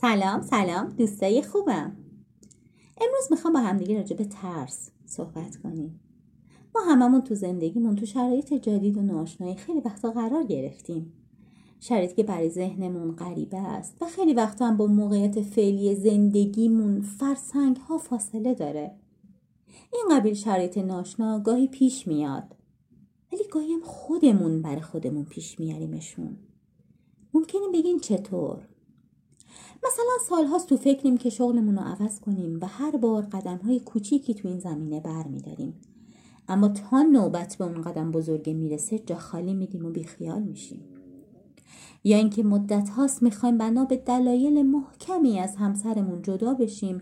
سلام سلام دوستای خوبم. امروز می‌خوام با همدیگه راجع به ترس صحبت کنیم. ما هممون تو زندگیمون تو شرایط جدید و ناشنایی خیلی وقتا قرار گرفتیم. شرایطی که برای ذهنمون غریبه است و خیلی وقتا هم با موقعیت فعلی زندگیمون فرسنگ ها فاصله داره. این قبیل شرایط ناشنا گاهی پیش میاد ولی گاهی هم خودمون برای خودمون پیش میاریمشون. ممکنه بگین چطور؟ مثلا سالهاست تو فکریم که شغلمون رو عوض کنیم و هر بار قدم های کوچیکی تو این زمینه بر میداریم اما تا نوبت به اون قدم بزرگه می‌رسه جا خالی میدیم و بیخیال میشیم. یا اینکه مدت هاست می‌خوایم بنا به دلایل محکمی از همسرمون جدا بشیم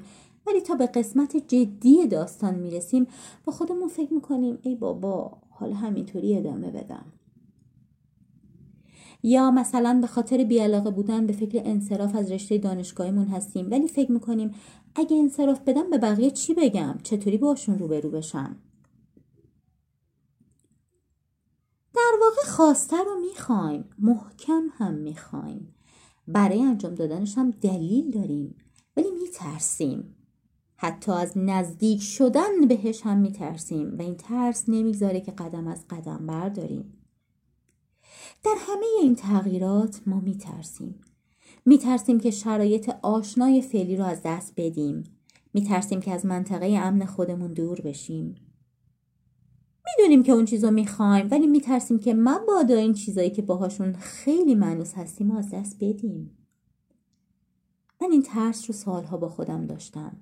ولی تا به قسمت جدی داستان می‌رسیم با خودمون فکر می‌کنیم ای بابا حالا همینطوری ادامه بدم. یا مثلا به خاطر بیعلاقه بودن به فکر انصراف از رشته دانشگاهیمون هستیم. ولی فکر می‌کنیم اگه انصراف بدم به بقیه چی بگم؟ چطوری باشون روبرو بشم؟ در واقع خواسته رو می‌خوایم محکم هم می‌خوایم. برای انجام دادنش هم دلیل داریم ولی میترسیم. حتی از نزدیک شدن بهش هم میترسیم و این ترس نمی‌گذاره که قدم از قدم برداریم. در همه این تغییرات ما میترسیم. میترسیم که شرایط آشنای فعلی رو از دست بدیم. میترسیم که از منطقه امن خودمون دور بشیم. می‌دونیم که اون چیزو می‌خوایم ولی میترسیم که مبادا این چیزایی که باهاشون خیلی معنوس هستیم از دست بدیم. من این ترس رو سالها با خودم داشتم.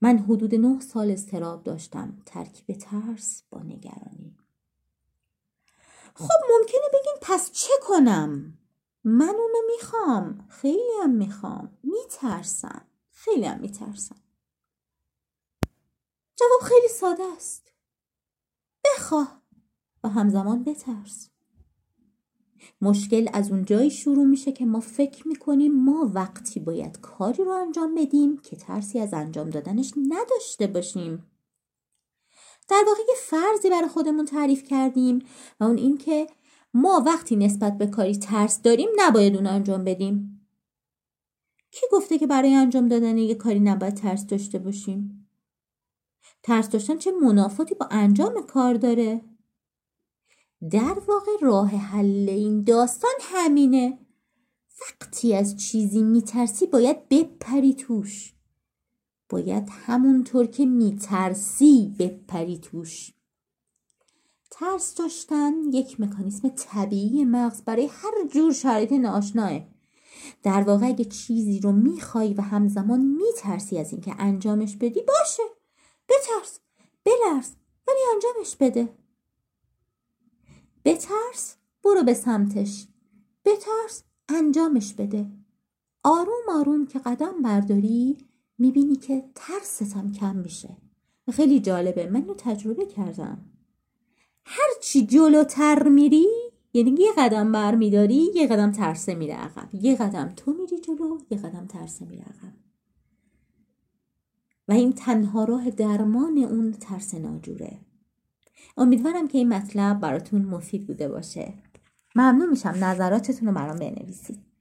من حدود نه سال استراب داشتم. ترکیب ترس با نگرانی خب ممکنه بگین پس چه کنم؟ من اونو می‌خوام. خیلی هم می‌خوام. میترسم. خیلی هم میترسم. جواب خیلی ساده است. بخواه و همزمان بترس. مشکل از اون جایی شروع میشه که ما فکر می‌کنیم ما وقتی باید کاری رو انجام بدیم که ترسی از انجام دادنش نداشته باشیم. در واقع یه فرضی برای خودمون تعریف کردیم و اون این که ما وقتی نسبت به کاری ترس داریم نباید اون انجام بدیم. کی گفته که برای انجام دادن یه کاری نباید ترس داشته باشیم؟ ترس داشتن چه منافاتی با انجام کار داره؟ در واقع راه حل این داستان همینه. وقتی از چیزی میترسی باید بپری توش. باید همونطور که میترسی بپری توش. ترس داشتن یک مکانیسم طبیعی مغز برای هر جور شرایط ناشناه در واقع اگه چیزی رو می‌خوای و همزمان میترسی از اینکه انجامش بدی باشه. بترس بلرز ولی انجامش بده. بترس برو به سمتش. بترس انجامش بده. آروم آروم که قدم برداری می‌بینی که ترستم کم میشه. خیلی جالبه. من رو تجربه کردم. هرچی جلوتر میری یعنی یه قدم بر میداری یه قدم ترسه میره عقب. یه قدم تو میری جلو یه قدم ترسه میره عقب. و این تنها راه درمان اون ترس ناجوره. امیدوارم که این مطلب براتون مفید بوده باشه. ممنون میشم. نظراتتون رو برام بنویسید.